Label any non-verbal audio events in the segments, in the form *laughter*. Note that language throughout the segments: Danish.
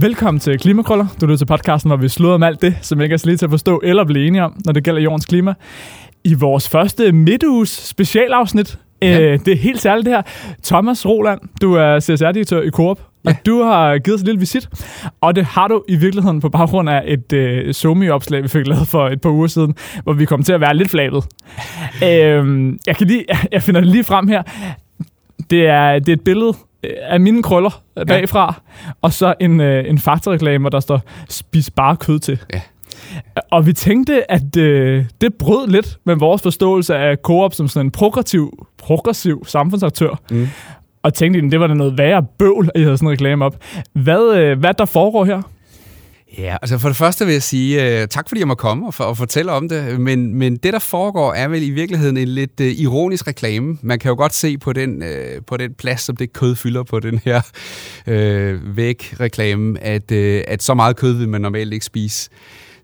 Velkommen til Klimakrøller. Du lytter til podcasten, hvor vi slår om alt det, som ikke er så lige til at forstå eller blive enige om, når det gælder jordens klima. I vores første midtuges specialafsnit, ja. øh, det er helt særligt det her. Thomas Roland, du er CSR-direktør i Coop, ja. og du har givet os en lille visit. Og det har du i virkeligheden på baggrund af et øh, Zoom-opslag, vi fik lavet for et par uger siden, hvor vi kom til at være lidt flabet. *laughs* øh, jeg, kan lige, *laughs* jeg finder det lige frem her. Det er, det er et billede af mine krøller ja. bagfra, og så en, øh, en faktorreklame, hvor der står, spis bare kød til. Ja. Og vi tænkte, at øh, det brød lidt med vores forståelse af Coop som sådan en progressiv, progressiv samfundsaktør. Mm. Og tænkte, at det var da noget værre bøvl, at I havde sådan en reklame op. Hvad, øh, hvad der foregår her? Ja, altså for det første vil jeg sige uh, tak, fordi jeg må komme og, for, og fortælle om det. Men, men det, der foregår, er vel i virkeligheden en lidt uh, ironisk reklame. Man kan jo godt se på den, uh, på den plads, som det kød fylder på den her uh, væg-reklame, at, uh, at så meget kød vil man normalt ikke spise.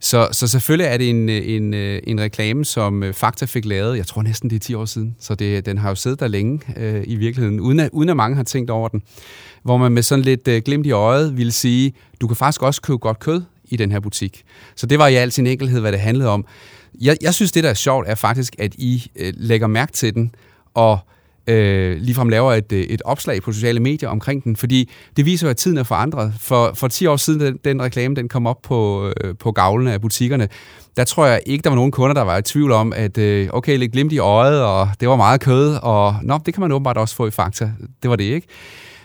Så, så selvfølgelig er det en, en, øh, en reklame, som øh, Fakta fik lavet, jeg tror næsten det er 10 år siden, så det, den har jo siddet der længe øh, i virkeligheden, uden at, uden at mange har tænkt over den hvor man med sådan lidt øh, glimt i øjet ville sige, du kan faktisk også købe godt kød i den her butik. Så det var i al sin enkelhed, hvad det handlede om. Jeg, jeg synes, det der er sjovt, er faktisk, at I øh, lægger mærke til den, og øh, ligefrem laver et, øh, et opslag på sociale medier omkring den, fordi det viser jo, at tiden er forandret. For, for 10 år siden, den, den reklame den kom op på, øh, på gavlene af butikkerne, der tror jeg ikke, der var nogen kunder, der var i tvivl om, at øh, okay, lidt glimt i øjet, og det var meget kød, og nå, det kan man åbenbart også få i Fakta. Det var det ikke.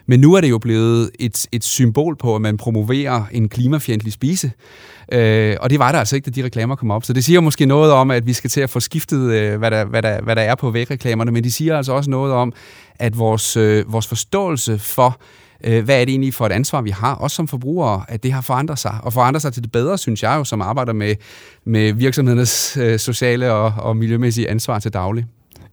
Men nu er det jo blevet et, et symbol på, at man promoverer en klimafjendtlig spise. Øh, og det var der altså ikke, da de reklamer kom op. Så det siger måske noget om, at vi skal til at få skiftet, øh, hvad, der, hvad, der, hvad der er på vægreklamerne, men de siger altså også noget om, at vores, øh, vores forståelse for, øh, hvad er det egentlig for et ansvar, vi har, også som forbrugere, at det har forandret sig, og forandret sig til det bedre, synes jeg jo, som arbejder med, med virksomhedernes øh, sociale og, og miljømæssige ansvar til daglig.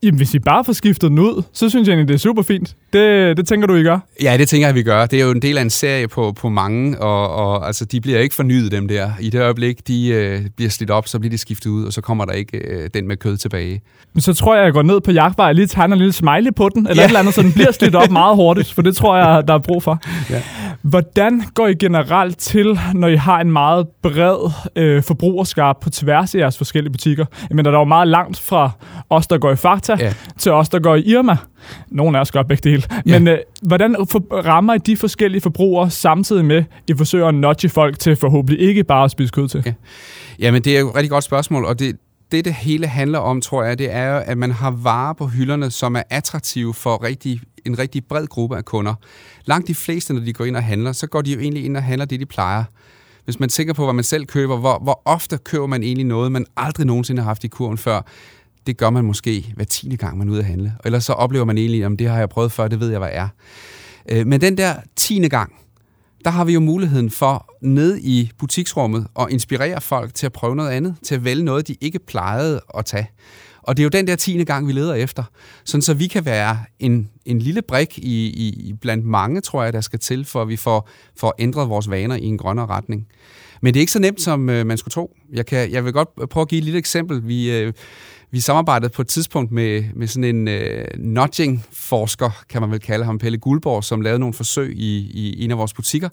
Jamen, hvis I bare får skiftet den ud, så synes jeg egentlig, det er super fint. Det, det tænker du, I gør? Ja, det tænker jeg, vi gør. Det er jo en del af en serie på, på mange, og, og altså, de bliver ikke fornyet, dem der. I det øjeblik, de øh, bliver slidt op, så bliver de skiftet ud, og så kommer der ikke øh, den med kød tilbage. Men så tror jeg, jeg går ned på jagtvej og lige tegner en lille smiley på den, eller ja. et eller andet, så den bliver slidt op meget *laughs* hurtigt, for det tror jeg, der er brug for. Ja. Hvordan går I generelt til, når I har en meget bred øh, forbrugerskab på tværs af jeres forskellige butikker? Mener, der er jo meget langt fra os, der går i Fakta, ja. til os, der går i Irma. Nogle af os gør begge dele. Ja. Men øh, hvordan rammer I de forskellige forbrugere samtidig med, at I forsøger at nudge folk til forhåbentlig ikke bare at spise kød til? Ja. Jamen, det er jo et rigtig godt spørgsmål, og det, det, det hele handler om, tror jeg, det er, at man har varer på hylderne, som er attraktive for rigtig, en rigtig bred gruppe af kunder. Langt de fleste, når de går ind og handler, så går de jo egentlig ind og handler det, de plejer. Hvis man tænker på, hvad man selv køber, hvor, hvor ofte køber man egentlig noget, man aldrig nogensinde har haft i kurven før, det gør man måske hver tiende gang, man er ude at handle. Ellers så oplever man egentlig, om det har jeg prøvet før, det ved jeg, hvad er. Øh, men den der tiende gang, der har vi jo muligheden for ned i butiksrummet og inspirere folk til at prøve noget andet, til at vælge noget, de ikke plejede at tage. Og det er jo den der tiende gang, vi leder efter. Sådan så vi kan være en, en lille brik i, i, blandt mange, tror jeg, der skal til, for at vi får, får ændret vores vaner i en grønnere retning. Men det er ikke så nemt, som øh, man skulle tro. Jeg, kan, jeg vil godt prøve at give et lille eksempel. Vi, øh, vi samarbejdede på et tidspunkt med, med sådan en øh, nudging-forsker, kan man vel kalde ham, Pelle Guldborg, som lavede nogle forsøg i, i en af vores butikker,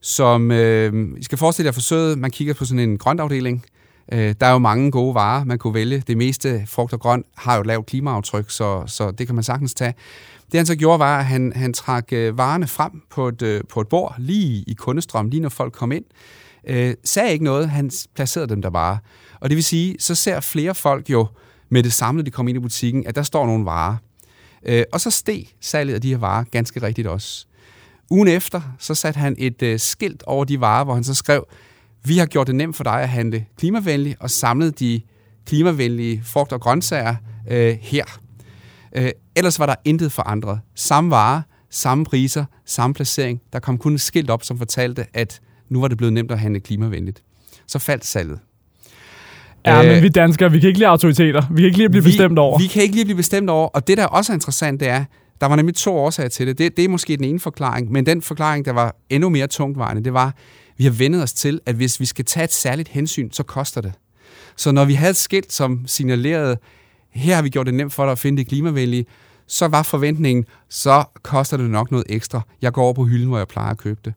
som, øh, I skal forestille jer forsøget, man kigger på sådan en grøntafdeling, øh, der er jo mange gode varer, man kunne vælge. Det meste frugt og grønt har jo et lavt klimaaftryk, så, så det kan man sagtens tage. Det han så gjorde, var, at han, han trak øh, varerne frem på et, øh, på et bord, lige i kundestrøm, lige når folk kom ind. Øh, sagde ikke noget, han placerede dem der bare. Og det vil sige, så ser flere folk jo med det samme, når de kommer ind i butikken, at der står nogle varer. Øh, og så steg salget af de her varer ganske rigtigt også. Ugen efter, så satte han et øh, skilt over de varer, hvor han så skrev, vi har gjort det nemt for dig at handle klimavenligt, og samlet de klimavenlige frugt og grøntsager øh, her. Øh, ellers var der intet forandret. Samme varer, samme priser, samme placering. Der kom kun et skilt op, som fortalte, at nu var det blevet nemt at handle klimavenligt. Så faldt salget. Ja, øh, men vi danskere, vi kan ikke lide autoriteter. Vi kan ikke lide at blive vi, bestemt over. Vi kan ikke lide at blive bestemt over, og det, der også er interessant, det er, der var nemlig to årsager til det. det. Det er måske den ene forklaring, men den forklaring, der var endnu mere tungtvejende, det var, vi har vendet os til, at hvis vi skal tage et særligt hensyn, så koster det. Så når vi havde et skilt, som signalerede, her har vi gjort det nemt for dig at finde det klimavenlige, så var forventningen, så koster det nok noget ekstra. Jeg går over på hylden, hvor jeg plejer at købe det.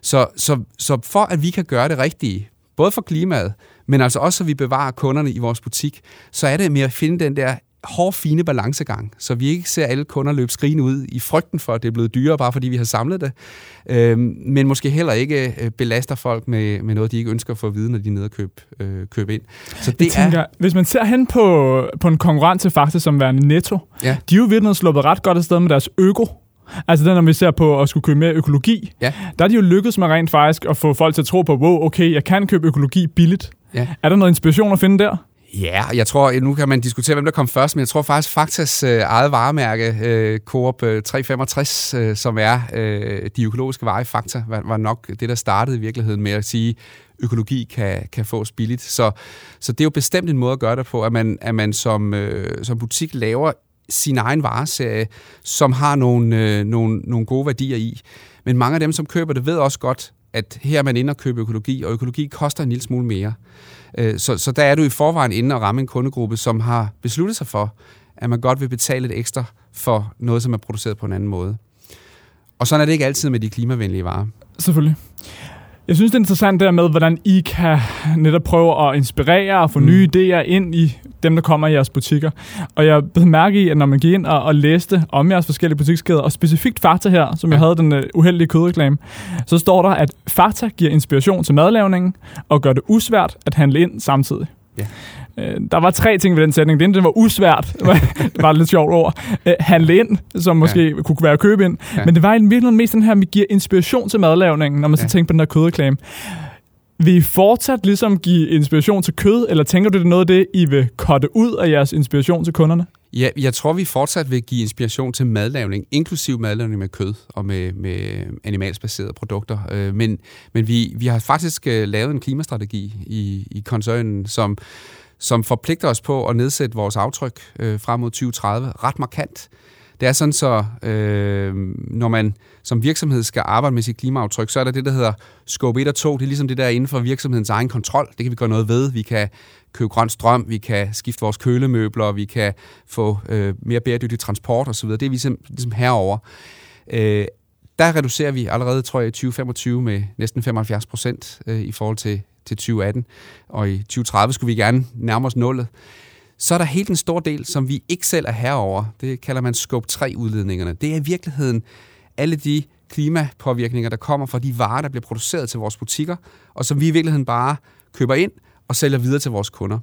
Så, så, så for at vi kan gøre det rigtige, både for klimaet, men altså også så vi bevarer kunderne i vores butik, så er det med at finde den der hård, fine balancegang, så vi ikke ser alle kunder løbe skrigende ud i frygten for, at det er blevet dyrere, bare fordi vi har samlet det, øh, men måske heller ikke øh, belaster folk med, med noget, de ikke ønsker at få at vide, når de er nede og købe, øh, købe ind. Så det Jeg tænker, er... hvis man ser hen på, på en konkurrent til faktisk som værende netto, ja. de er jo virkelig sluppet ret godt afsted med deres øko, Altså den, når vi ser på at skulle købe mere økologi, ja. der er de jo lykkedes med rent faktisk at få folk til at tro på, wow, okay, jeg kan købe økologi billigt. Ja. Er der noget inspiration at finde der? Ja, jeg tror, nu kan man diskutere, hvem der kom først, men jeg tror faktisk Faktas øh, eget varemærke, øh, Coop øh, 365, øh, som er øh, de økologiske varer i Fakta, var, var nok det, der startede i virkeligheden med at sige, økologi kan, kan fås billigt. Så, så det er jo bestemt en måde at gøre det på, at man, at man som, øh, som butik laver sin egen vareserie, som har nogle, øh, nogle, nogle gode værdier i. Men mange af dem, som køber det, ved også godt, at her er man inde og købe økologi, og økologi koster en lille smule mere. Øh, så, så der er du i forvejen inde og ramme en kundegruppe, som har besluttet sig for, at man godt vil betale lidt ekstra for noget, som er produceret på en anden måde. Og sådan er det ikke altid med de klimavenlige varer. Selvfølgelig. Jeg synes, det er interessant der med, hvordan I kan netop prøve at inspirere og få mm. nye idéer ind i dem, der kommer i jeres butikker. Og jeg blev mærke i, at når man gik ind og, og læste om jeres forskellige butikskæder, og specifikt Fakta her, som jeg havde den uh, uheldige kødreklame, så står der, at Fakta giver inspiration til madlavningen og gør det usvært at handle ind samtidig. Ja. Øh, der var tre ting ved den sætning. Det ene, det var usvært. *laughs* det var et lidt sjovt ord. Øh, handle ind, som måske ja. kunne være købe ind. Ja. Men det var i virkeligheden mest den her, vi giver inspiration til madlavningen, når man så ja. tænker på den her kødreklame. Vil I fortsat ligesom give inspiration til kød, eller tænker du, det er noget af det, I vil kotte ud af jeres inspiration til kunderne? Ja, jeg tror, vi fortsat vil give inspiration til madlavning, inklusiv madlavning med kød og med, med animalsbaserede produkter. Øh, men men vi, vi har faktisk øh, lavet en klimastrategi i, i koncernen, som, som forpligter os på at nedsætte vores aftryk øh, frem mod 2030 ret markant. Det er sådan så, øh, når man som virksomhed skal arbejde med sit klimaaftryk, så er der det, der hedder scope 1 og 2. Det er ligesom det der inden for virksomhedens egen kontrol. Det kan vi gøre noget ved. Vi kan købe grøn strøm, vi kan skifte vores kølemøbler, vi kan få øh, mere bæredygtig transport osv. Det er vi ligesom, ligesom herover. Øh, der reducerer vi allerede, tror jeg, i 2025 med næsten 75 procent øh, i forhold til til 2018, og i 2030 skulle vi gerne nærme os nullet. Så er der helt en stor del, som vi ikke selv er herover. Det kalder man scope 3-udledningerne. Det er i virkeligheden alle de klimapåvirkninger, der kommer fra de varer, der bliver produceret til vores butikker, og som vi i virkeligheden bare køber ind og sælger videre til vores kunder.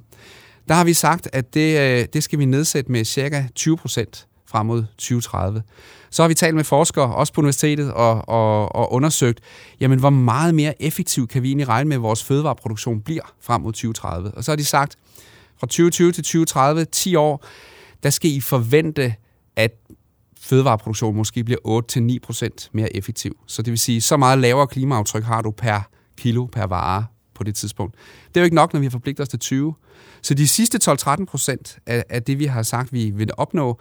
Der har vi sagt, at det, øh, det skal vi nedsætte med cirka 20 procent frem mod 2030. Så har vi talt med forskere, også på universitetet, og, og, og undersøgt, jamen hvor meget mere effektiv kan vi egentlig regne med, at vores fødevareproduktion bliver frem mod 2030. Og så har de sagt, fra 2020 til 2030, 10 år, der skal I forvente, at fødevareproduktionen måske bliver 8-9% mere effektiv. Så det vil sige, så meget lavere klimaaftryk har du per kilo per vare på det tidspunkt. Det er jo ikke nok, når vi har forpligtet os til 20. Så de sidste 12-13 procent af, af det, vi har sagt, vi vil opnå,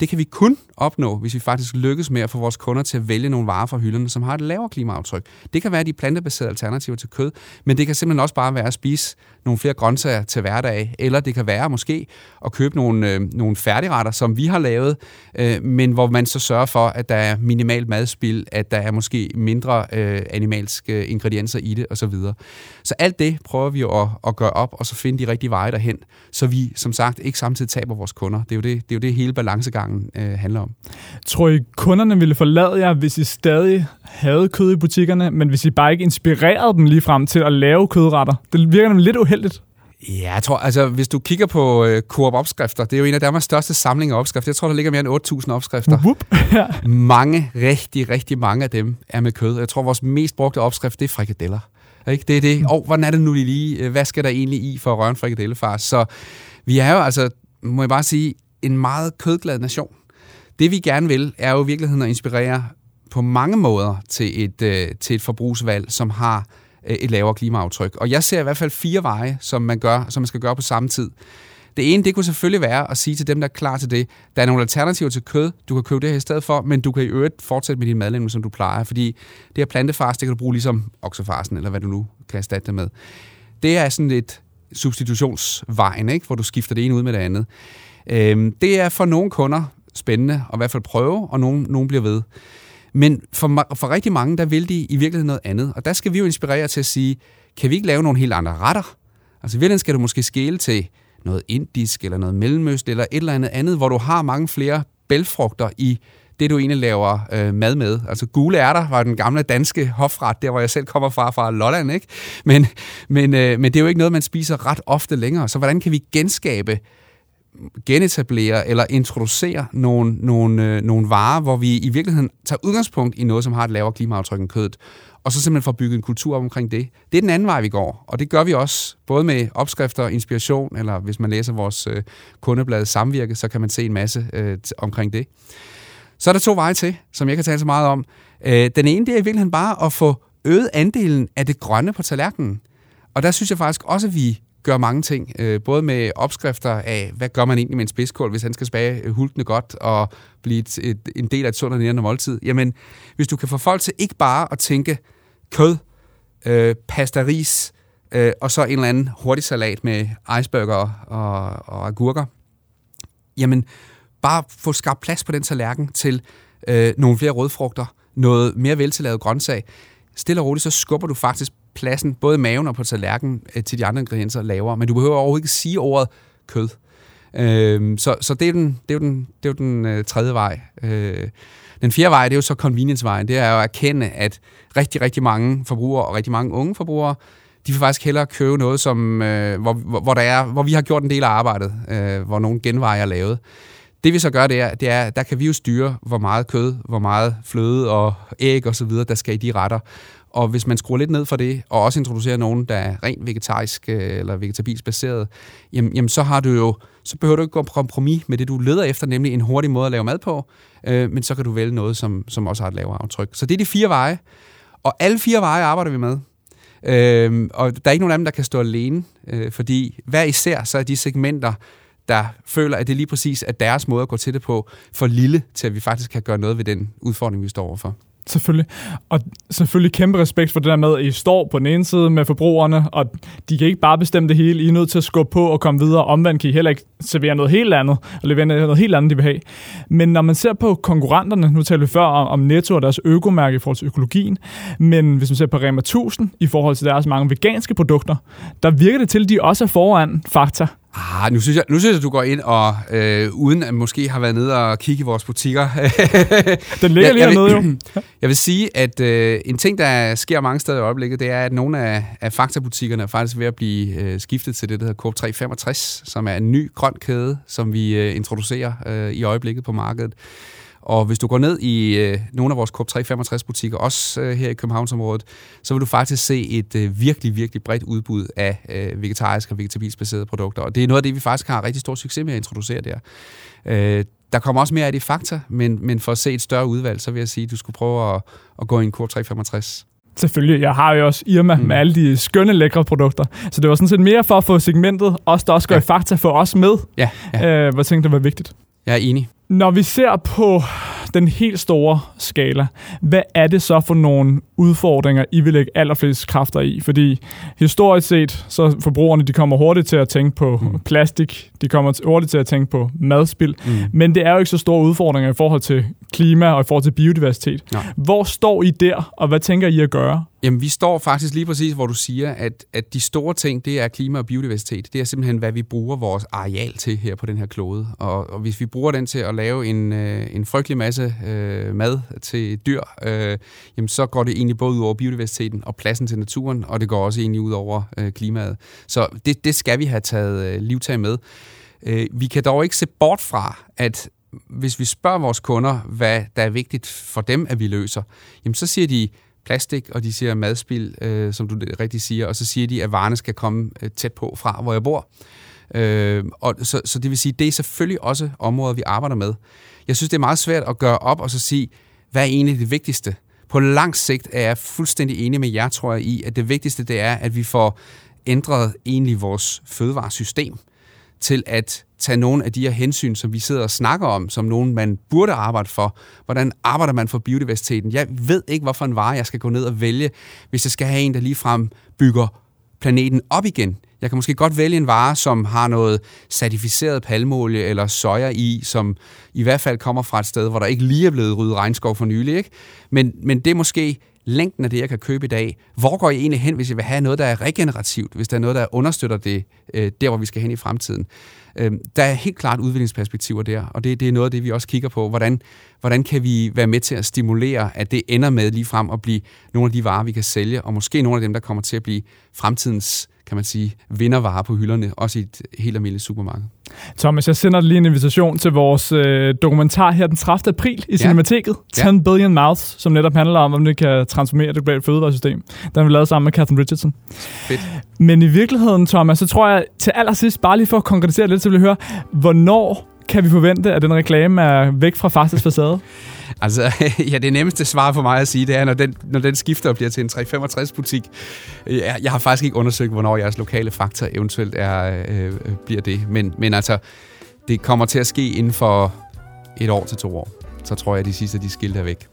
det kan vi kun opnå, hvis vi faktisk lykkes med at få vores kunder til at vælge nogle varer fra hylderne, som har et lavere klimaaftryk. Det kan være de plantebaserede alternativer til kød, men det kan simpelthen også bare være at spise nogle flere grøntsager til hverdag, eller det kan være måske at købe nogle, øh, nogle færdigretter, som vi har lavet, øh, men hvor man så sørger for, at der er minimalt madspil, at der er måske mindre øh, animalske ingredienser i det osv. Så, så alt det prøver vi jo at, at gøre op, og så finde de rigtige veje derhen, så vi som sagt ikke samtidig taber vores kunder. Det er jo det, det, er jo det hele balancegangen øh, handler om. Tror I, kunderne ville forlade jer, hvis I stadig havde kød i butikkerne, men hvis I bare ikke inspirerede dem lige frem til at lave kødretter? Det virker nemlig lidt uheldigt. Ja, jeg tror, altså, hvis du kigger på øh, Coop opskrifter, det er jo en af Danmarks største samlinger af opskrifter. Jeg tror, der ligger mere end 8.000 opskrifter. Whoop. *laughs* ja. Mange, rigtig, rigtig mange af dem er med kød. Jeg tror, vores mest brugte opskrift, det er frikadeller. Ikke? Det er det. Og oh, hvordan er det nu lige? Hvad skal der egentlig i for at røre en frikadellefar? Så vi er jo altså, må jeg bare sige, en meget kødglad nation. Det vi gerne vil, er jo i virkeligheden at inspirere på mange måder til et, øh, til et forbrugsvalg, som har øh, et lavere klimaaftryk. Og jeg ser i hvert fald fire veje, som man, gør, som man skal gøre på samme tid. Det ene, det kunne selvfølgelig være at sige til dem, der er klar til det, der er nogle alternativer til kød, du kan købe det her i stedet for, men du kan i øvrigt fortsætte med din madlavning, som du plejer, fordi det her plantefars, det kan du bruge ligesom oksefarsen, eller hvad du nu kan erstatte det med. Det er sådan et substitutionsvejen, ikke? hvor du skifter det ene ud med det andet. Øhm, det er for nogle kunder, spændende at i hvert fald prøve, og nogen, nogen bliver ved. Men for, for rigtig mange, der vil de i virkeligheden noget andet. Og der skal vi jo inspirere til at sige, kan vi ikke lave nogle helt andre retter? Altså i virkeligheden skal du måske skele til noget indisk, eller noget mellemøst, eller et eller andet andet, hvor du har mange flere bælfrugter i det, du egentlig laver øh, mad med. Altså gule ærter var den gamle danske hofret, der hvor jeg selv kommer fra, fra Lolland, ikke? Men, men, øh, men det er jo ikke noget, man spiser ret ofte længere. Så hvordan kan vi genskabe genetablere eller introducere nogle, nogle, øh, nogle varer, hvor vi i virkeligheden tager udgangspunkt i noget, som har et lavere klimaaftryk end kødet, og så simpelthen får bygget en kultur op omkring det. Det er den anden vej, vi går, og det gør vi også, både med opskrifter og inspiration, eller hvis man læser vores øh, kundeblad Samvirke, så kan man se en masse øh, omkring det. Så er der to veje til, som jeg kan tale så meget om. Øh, den ene, det er i virkeligheden bare at få øget andelen af det grønne på tallerkenen. Og der synes jeg faktisk også, at vi gør mange ting, øh, både med opskrifter af, hvad gør man egentlig med en spidskål, hvis han skal spage øh, hultende godt og blive et, et, en del af et sundt og nærende måltid. Jamen, hvis du kan få folk til ikke bare at tænke kød, øh, pasta, ris, øh, og så en eller anden hurtig salat med iceberger og, og agurker, jamen, bare få skabt plads på den tallerken til øh, nogle flere rødfrugter, noget mere veltillavet grøntsag. Stille og roligt, så skubber du faktisk pladsen, både i maven og på tallerkenen, øh, til de andre ingredienser lavere. Men du behøver overhovedet ikke sige ordet kød. Øh, så så det, er den, det er jo den, det er jo den øh, tredje vej. Øh, den fjerde vej, det er jo så convenience-vejen. Det er jo at erkende, at rigtig, rigtig mange forbrugere og rigtig mange unge forbrugere, de vil faktisk hellere købe noget, som, øh, hvor, hvor, der er, hvor vi har gjort en del af arbejdet, øh, hvor nogle genveje er lavet. Det vi så gør, det er, det er, der kan vi jo styre, hvor meget kød, hvor meget fløde og æg og så videre, der skal i de retter. Og hvis man skruer lidt ned for det, og også introducerer nogen, der er rent vegetarisk øh, eller vegetabilsk baseret, jamen, jamen så har du jo, så behøver du ikke gå på kompromis med det, du leder efter, nemlig en hurtig måde at lave mad på, øh, men så kan du vælge noget, som, som også har et lavere aftryk. Så det er de fire veje, og alle fire veje arbejder vi med. Øh, og der er ikke nogen af dem, der kan stå alene, øh, fordi hver især så er de segmenter, der føler, at det lige præcis er deres måde at gå til det på, for lille til, at vi faktisk kan gøre noget ved den udfordring, vi står overfor. Selvfølgelig. Og selvfølgelig kæmpe respekt for det der med, at I står på den ene side med forbrugerne, og de kan ikke bare bestemme det hele. I er nødt til at skubbe på og komme videre. Omvendt kan I heller ikke servere noget helt andet, og levere noget helt andet, de vil have. Men når man ser på konkurrenterne, nu talte vi før om, om Netto og deres økomærke i forhold til økologien, men hvis man ser på Rema 1000 i forhold til deres mange veganske produkter, der virker det til, at de også er foran Fakta. Ah, nu synes jeg, nu synes jeg du går ind og, øh, uden at måske har været nede og kigge i vores butikker. *laughs* Den ligger lige hernede jo. *clears throat* Jeg vil sige, at øh, en ting, der sker mange steder i øjeblikket, det er, at nogle af, af faktabutikkerne er faktisk ved at blive øh, skiftet til det, der hedder Coop 365, som er en ny grøn kæde, som vi øh, introducerer øh, i øjeblikket på markedet. Og hvis du går ned i øh, nogle af vores Coop 365 butikker, også øh, her i Københavnsområdet, så vil du faktisk se et øh, virkelig, virkelig bredt udbud af øh, vegetariske og vegetabilsbaserede produkter. Og det er noget af det, vi faktisk har rigtig stor succes med at introducere der. Øh, der kommer også mere af det fakta, men, men for at se et større udvalg, så vil jeg sige, at du skulle prøve at, at gå i en Coop 365. Selvfølgelig. Jeg har jo også Irma mm. med alle de skønne, lækre produkter. Så det var sådan set mere for at få segmentet, os der også går ja. i fakta, for os med. Ja, ja. Øh, hvor jeg tænkte, det var vigtigt. Jeg er enig. Når vi ser på den helt store skala, hvad er det så for nogle udfordringer, I vil lægge allerflest kræfter i? Fordi historisk set, så forbrugerne, de kommer hurtigt til at tænke på mm. plastik, de kommer hurtigt til at tænke på madspil, mm. men det er jo ikke så store udfordringer i forhold til klima og i forhold til biodiversitet. Nej. Hvor står I der, og hvad tænker I at gøre? Jamen, vi står faktisk lige præcis, hvor du siger, at, at de store ting, det er klima og biodiversitet. Det er simpelthen, hvad vi bruger vores areal til her på den her klode. Og, og hvis vi bruger den til at lave en, øh, en frygtelig masse øh, mad til dyr, øh, jamen så går det egentlig både ud over biodiversiteten og pladsen til naturen, og det går også egentlig ud over øh, klimaet. Så det, det skal vi have taget øh, livtag med. Øh, vi kan dog ikke se bort fra, at hvis vi spørger vores kunder, hvad der er vigtigt for dem, at vi løser, jamen så siger de, plastik, og de siger madspil, øh, som du rigtig siger, og så siger de, at varerne skal komme øh, tæt på fra, hvor jeg bor. Øh, og så, så det vil sige, det er selvfølgelig også områder, vi arbejder med. Jeg synes, det er meget svært at gøre op og så sige, hvad er egentlig det vigtigste? På lang sigt er jeg fuldstændig enig med jer, tror jeg, i, at det vigtigste det er, at vi får ændret egentlig vores fødevaresystem til at tage nogle af de her hensyn, som vi sidder og snakker om, som nogen, man burde arbejde for. Hvordan arbejder man for biodiversiteten? Jeg ved ikke, hvorfor en vare jeg skal gå ned og vælge, hvis jeg skal have en, der ligefrem bygger planeten op igen. Jeg kan måske godt vælge en vare, som har noget certificeret palmolie eller soja i, som i hvert fald kommer fra et sted, hvor der ikke lige er blevet ryddet regnskov for nylig. Ikke? Men, men det er måske længden af det, jeg kan købe i dag. Hvor går jeg egentlig hen, hvis jeg vil have noget, der er regenerativt, hvis der er noget, der understøtter det, øh, der hvor vi skal hen i fremtiden? Øh, der er helt klart udviklingsperspektiver der, og det, det er noget af det, vi også kigger på. Hvordan, hvordan kan vi være med til at stimulere, at det ender med lige frem at blive nogle af de varer, vi kan sælge, og måske nogle af dem, der kommer til at blive fremtidens kan man sige, vindervarer på hylderne, også i et helt almindeligt supermarked. Thomas, jeg sender dig lige en invitation til vores øh, dokumentar her den 30. april i ja. Cinemateket. 10 ja. Billion Mouths, som netop handler om, om det kan transformere det globale fødevaresystem. Den vi lavet sammen med Catherine Richardson. Fedt. Men i virkeligheden, Thomas, så tror jeg til allersidst, bare lige for at konkretisere lidt, så vil jeg høre, hvornår kan vi forvente, at den reklame er væk fra Fastes facade? *laughs* altså, ja, det nemmeste svar for mig at sige, det er, når den, når den skifter og bliver til en 365-butik. Jeg, jeg har faktisk ikke undersøgt, hvornår jeres lokale faktor eventuelt er, øh, bliver det. Men, men altså, det kommer til at ske inden for et år til to år. Så tror jeg, at de sidste de skilte er væk.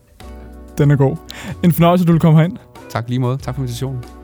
Den er god. En fornøjelse, du vil komme herind. Tak lige måde. Tak for invitationen.